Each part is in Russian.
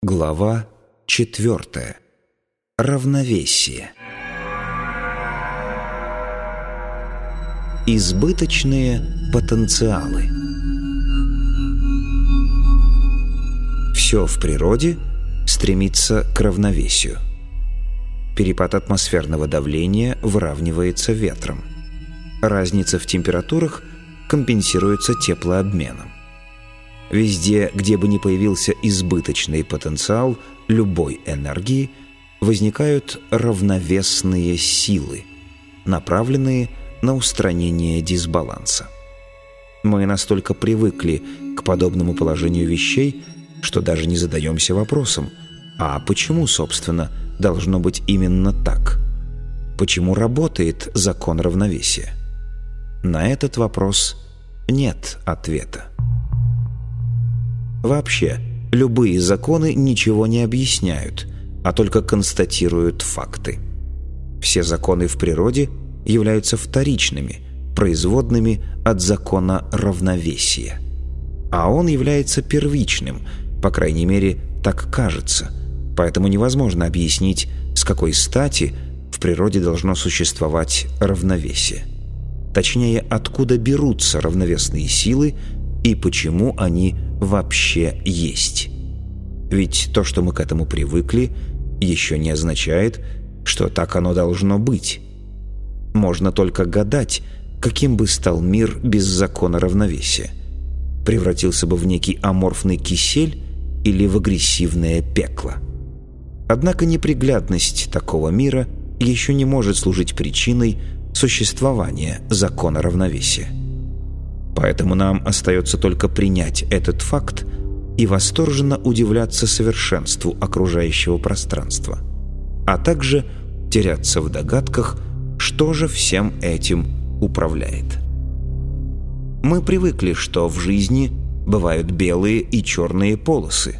Глава четвертая. Равновесие. Избыточные потенциалы. Все в природе стремится к равновесию. Перепад атмосферного давления выравнивается ветром. Разница в температурах компенсируется теплообменом. Везде, где бы ни появился избыточный потенциал любой энергии, возникают равновесные силы, направленные на устранение дисбаланса. Мы настолько привыкли к подобному положению вещей, что даже не задаемся вопросом, а почему, собственно, должно быть именно так? Почему работает закон равновесия? На этот вопрос нет ответа. Вообще, любые законы ничего не объясняют, а только констатируют факты. Все законы в природе являются вторичными, производными от закона равновесия. А он является первичным, по крайней мере, так кажется, поэтому невозможно объяснить, с какой стати в природе должно существовать равновесие. Точнее, откуда берутся равновесные силы и почему они вообще есть. Ведь то, что мы к этому привыкли, еще не означает, что так оно должно быть. Можно только гадать, каким бы стал мир без закона равновесия. Превратился бы в некий аморфный кисель или в агрессивное пекло. Однако неприглядность такого мира еще не может служить причиной существования закона равновесия. Поэтому нам остается только принять этот факт и восторженно удивляться совершенству окружающего пространства, а также теряться в догадках, что же всем этим управляет. Мы привыкли, что в жизни бывают белые и черные полосы.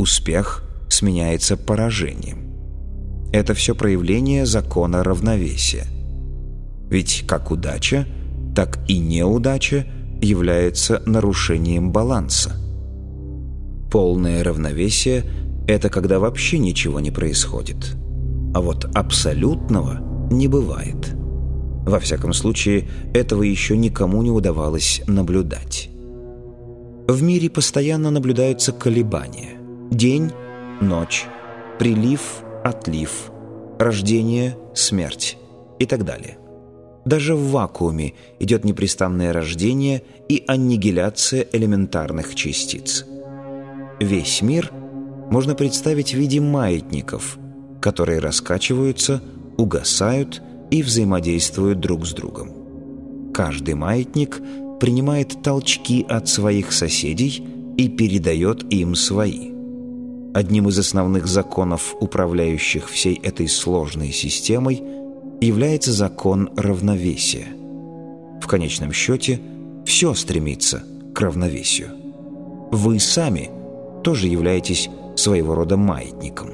Успех сменяется поражением. Это все проявление закона равновесия. Ведь как удача, так и неудача – является нарушением баланса. Полное равновесие – это когда вообще ничего не происходит. А вот абсолютного не бывает. Во всяком случае, этого еще никому не удавалось наблюдать. В мире постоянно наблюдаются колебания. День, ночь, прилив, отлив, рождение, смерть и так далее – даже в вакууме идет непрестанное рождение и аннигиляция элементарных частиц. Весь мир можно представить в виде маятников, которые раскачиваются, угасают и взаимодействуют друг с другом. Каждый маятник принимает толчки от своих соседей и передает им свои. Одним из основных законов, управляющих всей этой сложной системой – является закон равновесия. В конечном счете, все стремится к равновесию. Вы сами тоже являетесь своего рода маятником.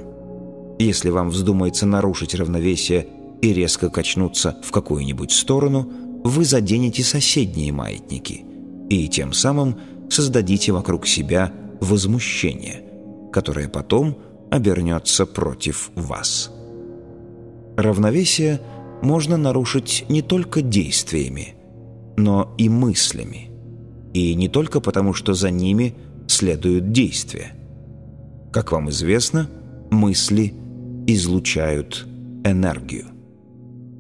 Если вам вздумается нарушить равновесие и резко качнуться в какую-нибудь сторону, вы заденете соседние маятники и тем самым создадите вокруг себя возмущение, которое потом обернется против вас. Равновесие – можно нарушить не только действиями, но и мыслями. И не только потому, что за ними следуют действия. Как вам известно, мысли излучают энергию.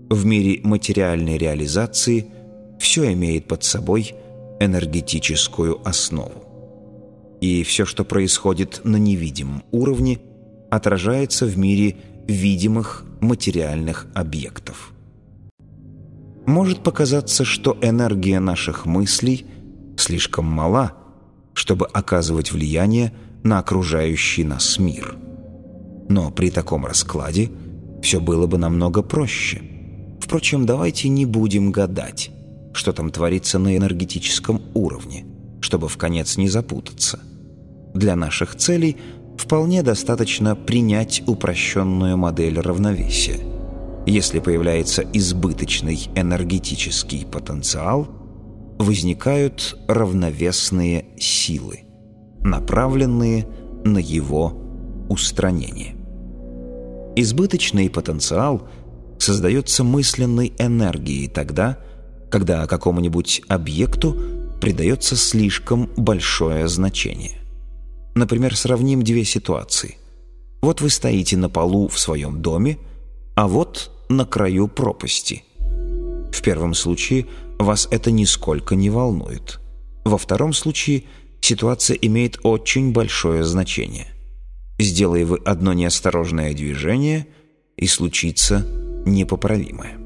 В мире материальной реализации все имеет под собой энергетическую основу. И все, что происходит на невидимом уровне, отражается в мире видимых материальных объектов. Может показаться, что энергия наших мыслей слишком мала, чтобы оказывать влияние на окружающий нас мир. Но при таком раскладе все было бы намного проще. Впрочем, давайте не будем гадать, что там творится на энергетическом уровне, чтобы в конец не запутаться. Для наших целей вполне достаточно принять упрощенную модель равновесия – если появляется избыточный энергетический потенциал, возникают равновесные силы, направленные на его устранения. Избыточный потенциал создается мысленной энергией тогда, когда какому-нибудь объекту придается слишком большое значение. Например, сравним две ситуации. Вот вы стоите на полу в своем доме, а вот на краю пропасти. В первом случае вас это нисколько не волнует. Во втором случае ситуация имеет очень большое значение. Сделай вы одно неосторожное движение, и случится непоправимое.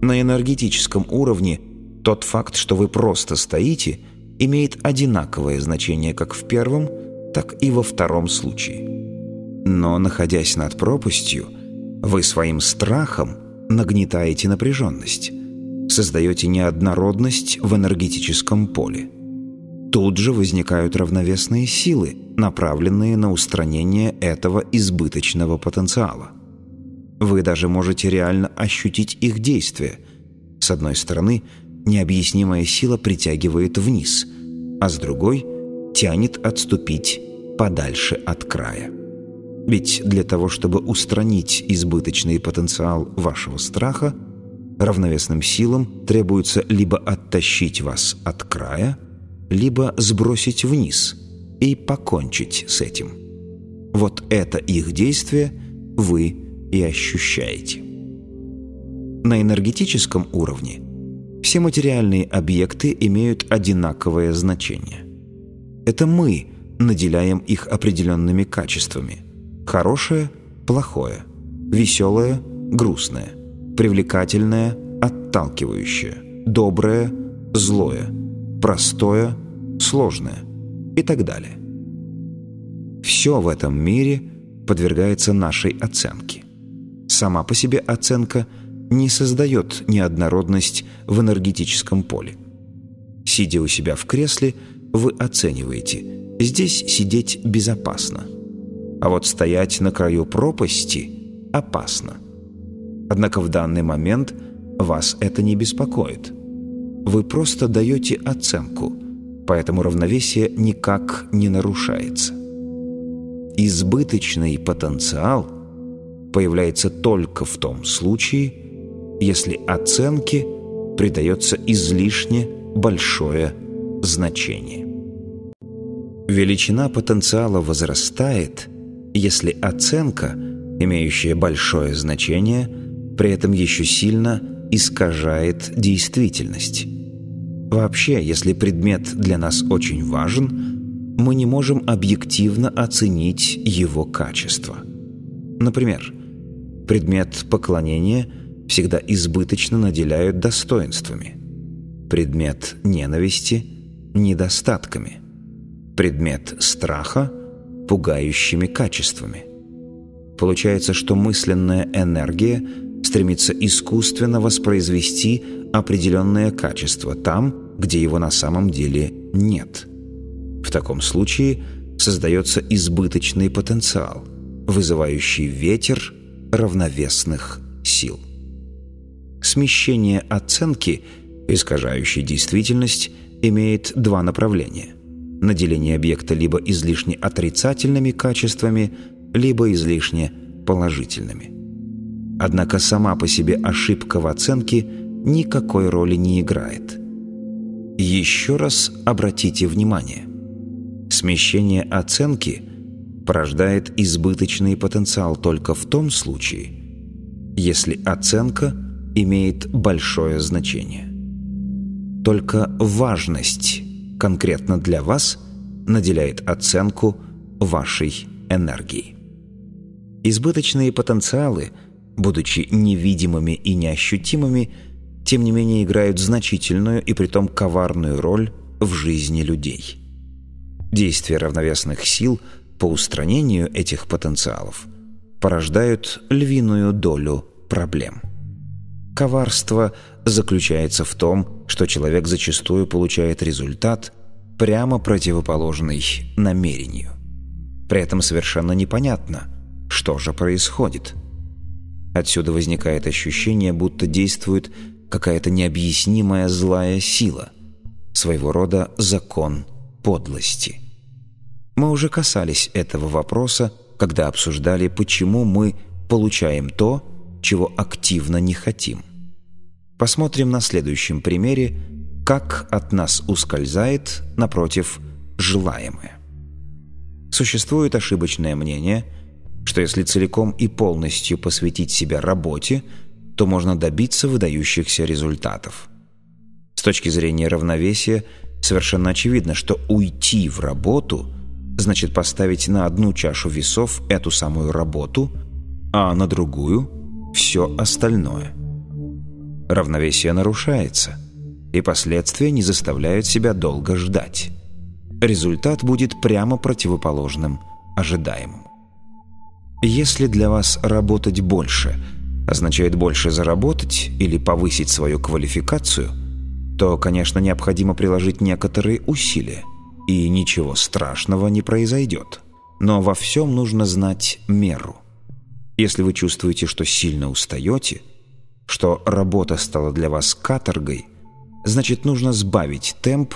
На энергетическом уровне тот факт, что вы просто стоите, имеет одинаковое значение как в первом, так и во втором случае. Но, находясь над пропастью, вы своим страхом нагнетаете напряженность, создаете неоднородность в энергетическом поле. Тут же возникают равновесные силы, направленные на устранение этого избыточного потенциала. Вы даже можете реально ощутить их действие. С одной стороны, необъяснимая сила притягивает вниз, а с другой тянет отступить подальше от края. Ведь для того, чтобы устранить избыточный потенциал вашего страха, равновесным силам требуется либо оттащить вас от края, либо сбросить вниз и покончить с этим. Вот это их действие вы и ощущаете. На энергетическом уровне все материальные объекты имеют одинаковое значение. Это мы наделяем их определенными качествами – Хорошее – плохое, веселое – грустное, привлекательное – отталкивающее, доброе – злое, простое – сложное и так далее. Все в этом мире подвергается нашей оценке. Сама по себе оценка не создает неоднородность в энергетическом поле. Сидя у себя в кресле, вы оцениваете – здесь сидеть безопасно – а вот стоять на краю пропасти опасно. Однако в данный момент вас это не беспокоит. Вы просто даете оценку, поэтому равновесие никак не нарушается. Избыточный потенциал появляется только в том случае, если оценке придается излишне большое значение. Величина потенциала возрастает – если оценка, имеющая большое значение, при этом еще сильно искажает действительность. Вообще, если предмет для нас очень важен, мы не можем объективно оценить его качество. Например, предмет поклонения всегда избыточно наделяют достоинствами, предмет ненависти – недостатками, предмет страха – пугающими качествами. Получается, что мысленная энергия стремится искусственно воспроизвести определенное качество там, где его на самом деле нет. В таком случае создается избыточный потенциал, вызывающий ветер равновесных сил. Смещение оценки, искажающей действительность, имеет два направления наделение объекта либо излишне отрицательными качествами, либо излишне положительными. Однако сама по себе ошибка в оценке никакой роли не играет. Еще раз обратите внимание. Смещение оценки порождает избыточный потенциал только в том случае, если оценка имеет большое значение. Только важность конкретно для вас наделяет оценку вашей энергии. Избыточные потенциалы, будучи невидимыми и неощутимыми, тем не менее играют значительную и притом коварную роль в жизни людей. Действия равновесных сил по устранению этих потенциалов порождают львиную долю проблем. Коварство заключается в том, что человек зачастую получает результат, прямо противоположный намерению. При этом совершенно непонятно, что же происходит. Отсюда возникает ощущение, будто действует какая-то необъяснимая злая сила, своего рода закон подлости. Мы уже касались этого вопроса, когда обсуждали, почему мы получаем то, чего активно не хотим. Посмотрим на следующем примере, как от нас ускользает, напротив, желаемое. Существует ошибочное мнение, что если целиком и полностью посвятить себя работе, то можно добиться выдающихся результатов. С точки зрения равновесия совершенно очевидно, что уйти в работу значит поставить на одну чашу весов эту самую работу, а на другую – все остальное. Равновесие нарушается, и последствия не заставляют себя долго ждать. Результат будет прямо противоположным ожидаемому. Если для вас работать больше означает больше заработать или повысить свою квалификацию, то, конечно, необходимо приложить некоторые усилия – и ничего страшного не произойдет. Но во всем нужно знать меру. Если вы чувствуете, что сильно устаете, что работа стала для вас каторгой, значит нужно сбавить темп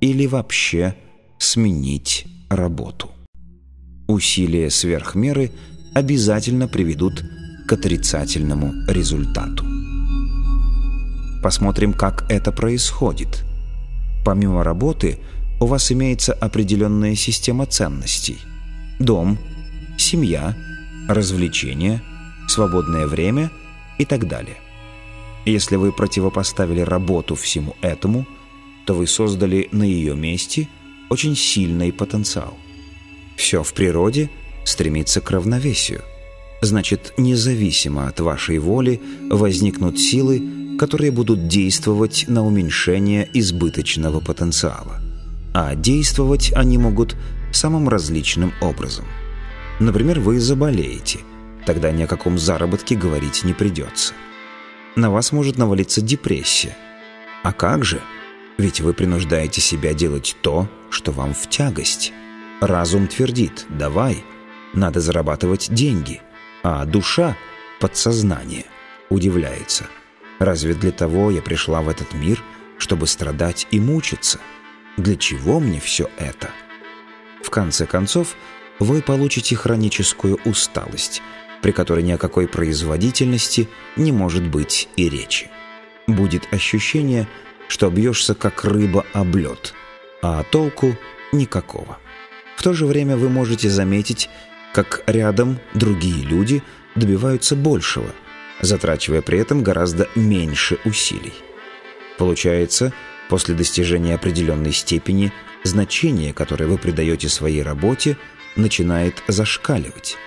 или вообще сменить работу. Усилия сверх меры обязательно приведут к отрицательному результату. Посмотрим, как это происходит. Помимо работы – у вас имеется определенная система ценностей. Дом, семья, развлечения, свободное время и так далее. Если вы противопоставили работу всему этому, то вы создали на ее месте очень сильный потенциал. Все в природе стремится к равновесию. Значит, независимо от вашей воли возникнут силы, которые будут действовать на уменьшение избыточного потенциала а действовать они могут самым различным образом. Например, вы заболеете, тогда ни о каком заработке говорить не придется. На вас может навалиться депрессия. А как же? Ведь вы принуждаете себя делать то, что вам в тягость. Разум твердит «давай», надо зарабатывать деньги, а душа, подсознание, удивляется. Разве для того я пришла в этот мир, чтобы страдать и мучиться?» Для чего мне все это? В конце концов, вы получите хроническую усталость, при которой ни о какой производительности не может быть и речи. Будет ощущение, что бьешься как рыба об лед, а толку никакого. В то же время вы можете заметить, как рядом другие люди добиваются большего, затрачивая при этом гораздо меньше усилий. Получается, После достижения определенной степени значение, которое вы придаете своей работе, начинает зашкаливать.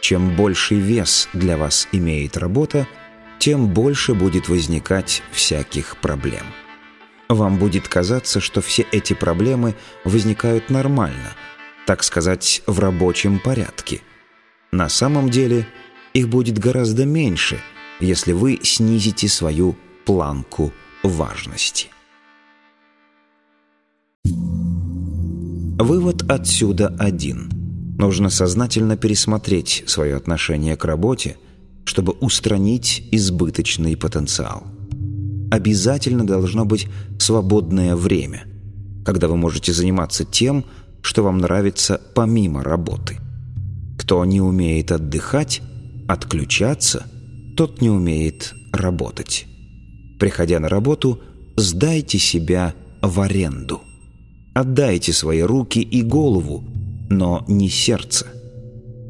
Чем больший вес для вас имеет работа, тем больше будет возникать всяких проблем. Вам будет казаться, что все эти проблемы возникают нормально, так сказать, в рабочем порядке. На самом деле их будет гораздо меньше, если вы снизите свою планку важности. Вывод отсюда один. Нужно сознательно пересмотреть свое отношение к работе, чтобы устранить избыточный потенциал. Обязательно должно быть свободное время, когда вы можете заниматься тем, что вам нравится помимо работы. Кто не умеет отдыхать, отключаться, тот не умеет работать. Приходя на работу, сдайте себя в аренду. Отдайте свои руки и голову, но не сердце.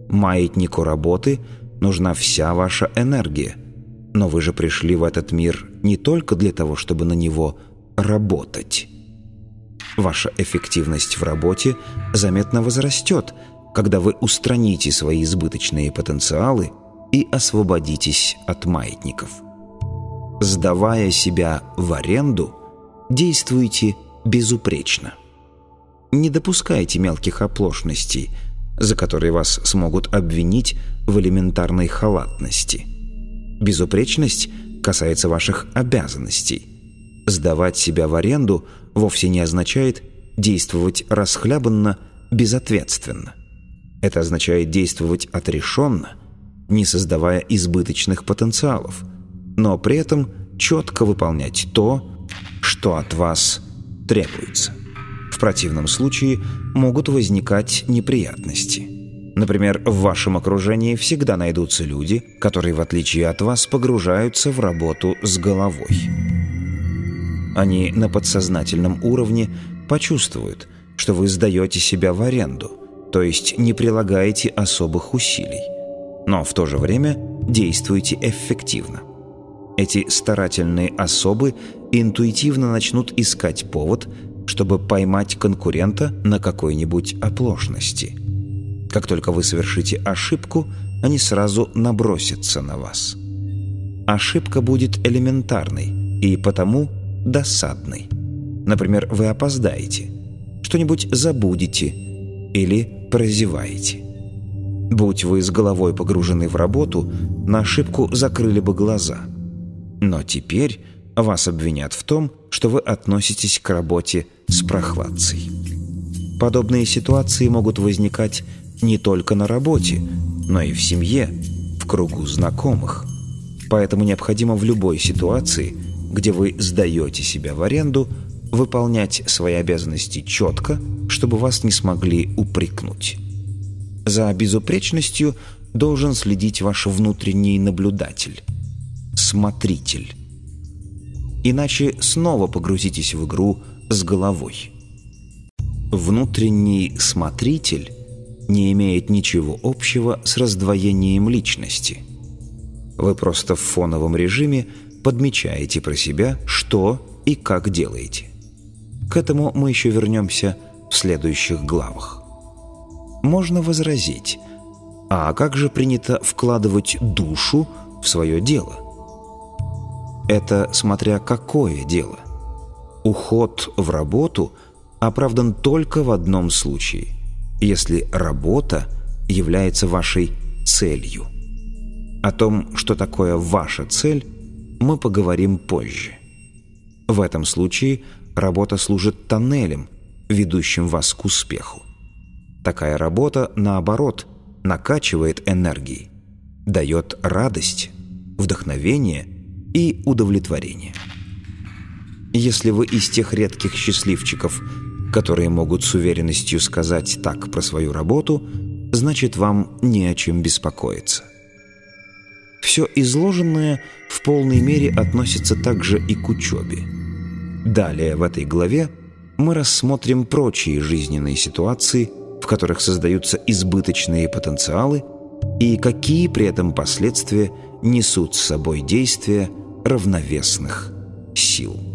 Маятнику работы нужна вся ваша энергия. Но вы же пришли в этот мир не только для того, чтобы на него работать. Ваша эффективность в работе заметно возрастет, когда вы устраните свои избыточные потенциалы и освободитесь от маятников. Сдавая себя в аренду, действуйте безупречно. Не допускайте мелких оплошностей, за которые вас смогут обвинить в элементарной халатности. Безупречность касается ваших обязанностей. Сдавать себя в аренду вовсе не означает действовать расхлябанно, безответственно. Это означает действовать отрешенно, не создавая избыточных потенциалов, но при этом четко выполнять то, что от вас требуется В противном случае могут возникать неприятности. Например, в вашем окружении всегда найдутся люди, которые, в отличие от вас, погружаются в работу с головой. Они на подсознательном уровне почувствуют, что вы сдаете себя в аренду, то есть не прилагаете особых усилий, но в то же время действуете эффективно. Эти старательные особы интуитивно начнут искать повод, чтобы поймать конкурента на какой-нибудь оплошности – как только вы совершите ошибку, они сразу набросятся на вас. Ошибка будет элементарной и потому досадной. Например, вы опоздаете, что-нибудь забудете или прозеваете. Будь вы с головой погружены в работу, на ошибку закрыли бы глаза. Но теперь вас обвинят в том, что вы относитесь к работе с прохладцей. Подобные ситуации могут возникать не только на работе, но и в семье, в кругу знакомых. Поэтому необходимо в любой ситуации, где вы сдаете себя в аренду, выполнять свои обязанности четко, чтобы вас не смогли упрекнуть. За безупречностью должен следить ваш внутренний наблюдатель, смотритель. Иначе снова погрузитесь в игру с головой. Внутренний смотритель не имеет ничего общего с раздвоением личности. Вы просто в фоновом режиме подмечаете про себя, что и как делаете. К этому мы еще вернемся в следующих главах. Можно возразить, а как же принято вкладывать душу в свое дело? Это смотря какое дело. Уход в работу оправдан только в одном случае – если работа является вашей целью. О том, что такое ваша цель, мы поговорим позже. В этом случае работа служит тоннелем, ведущим вас к успеху. Такая работа, наоборот, накачивает энергией, дает радость, вдохновение и удовлетворение. Если вы из тех редких счастливчиков, которые могут с уверенностью сказать так про свою работу, значит вам не о чем беспокоиться. Все изложенное в полной мере относится также и к учебе. Далее в этой главе мы рассмотрим прочие жизненные ситуации, в которых создаются избыточные потенциалы и какие при этом последствия несут с собой действия равновесных сил.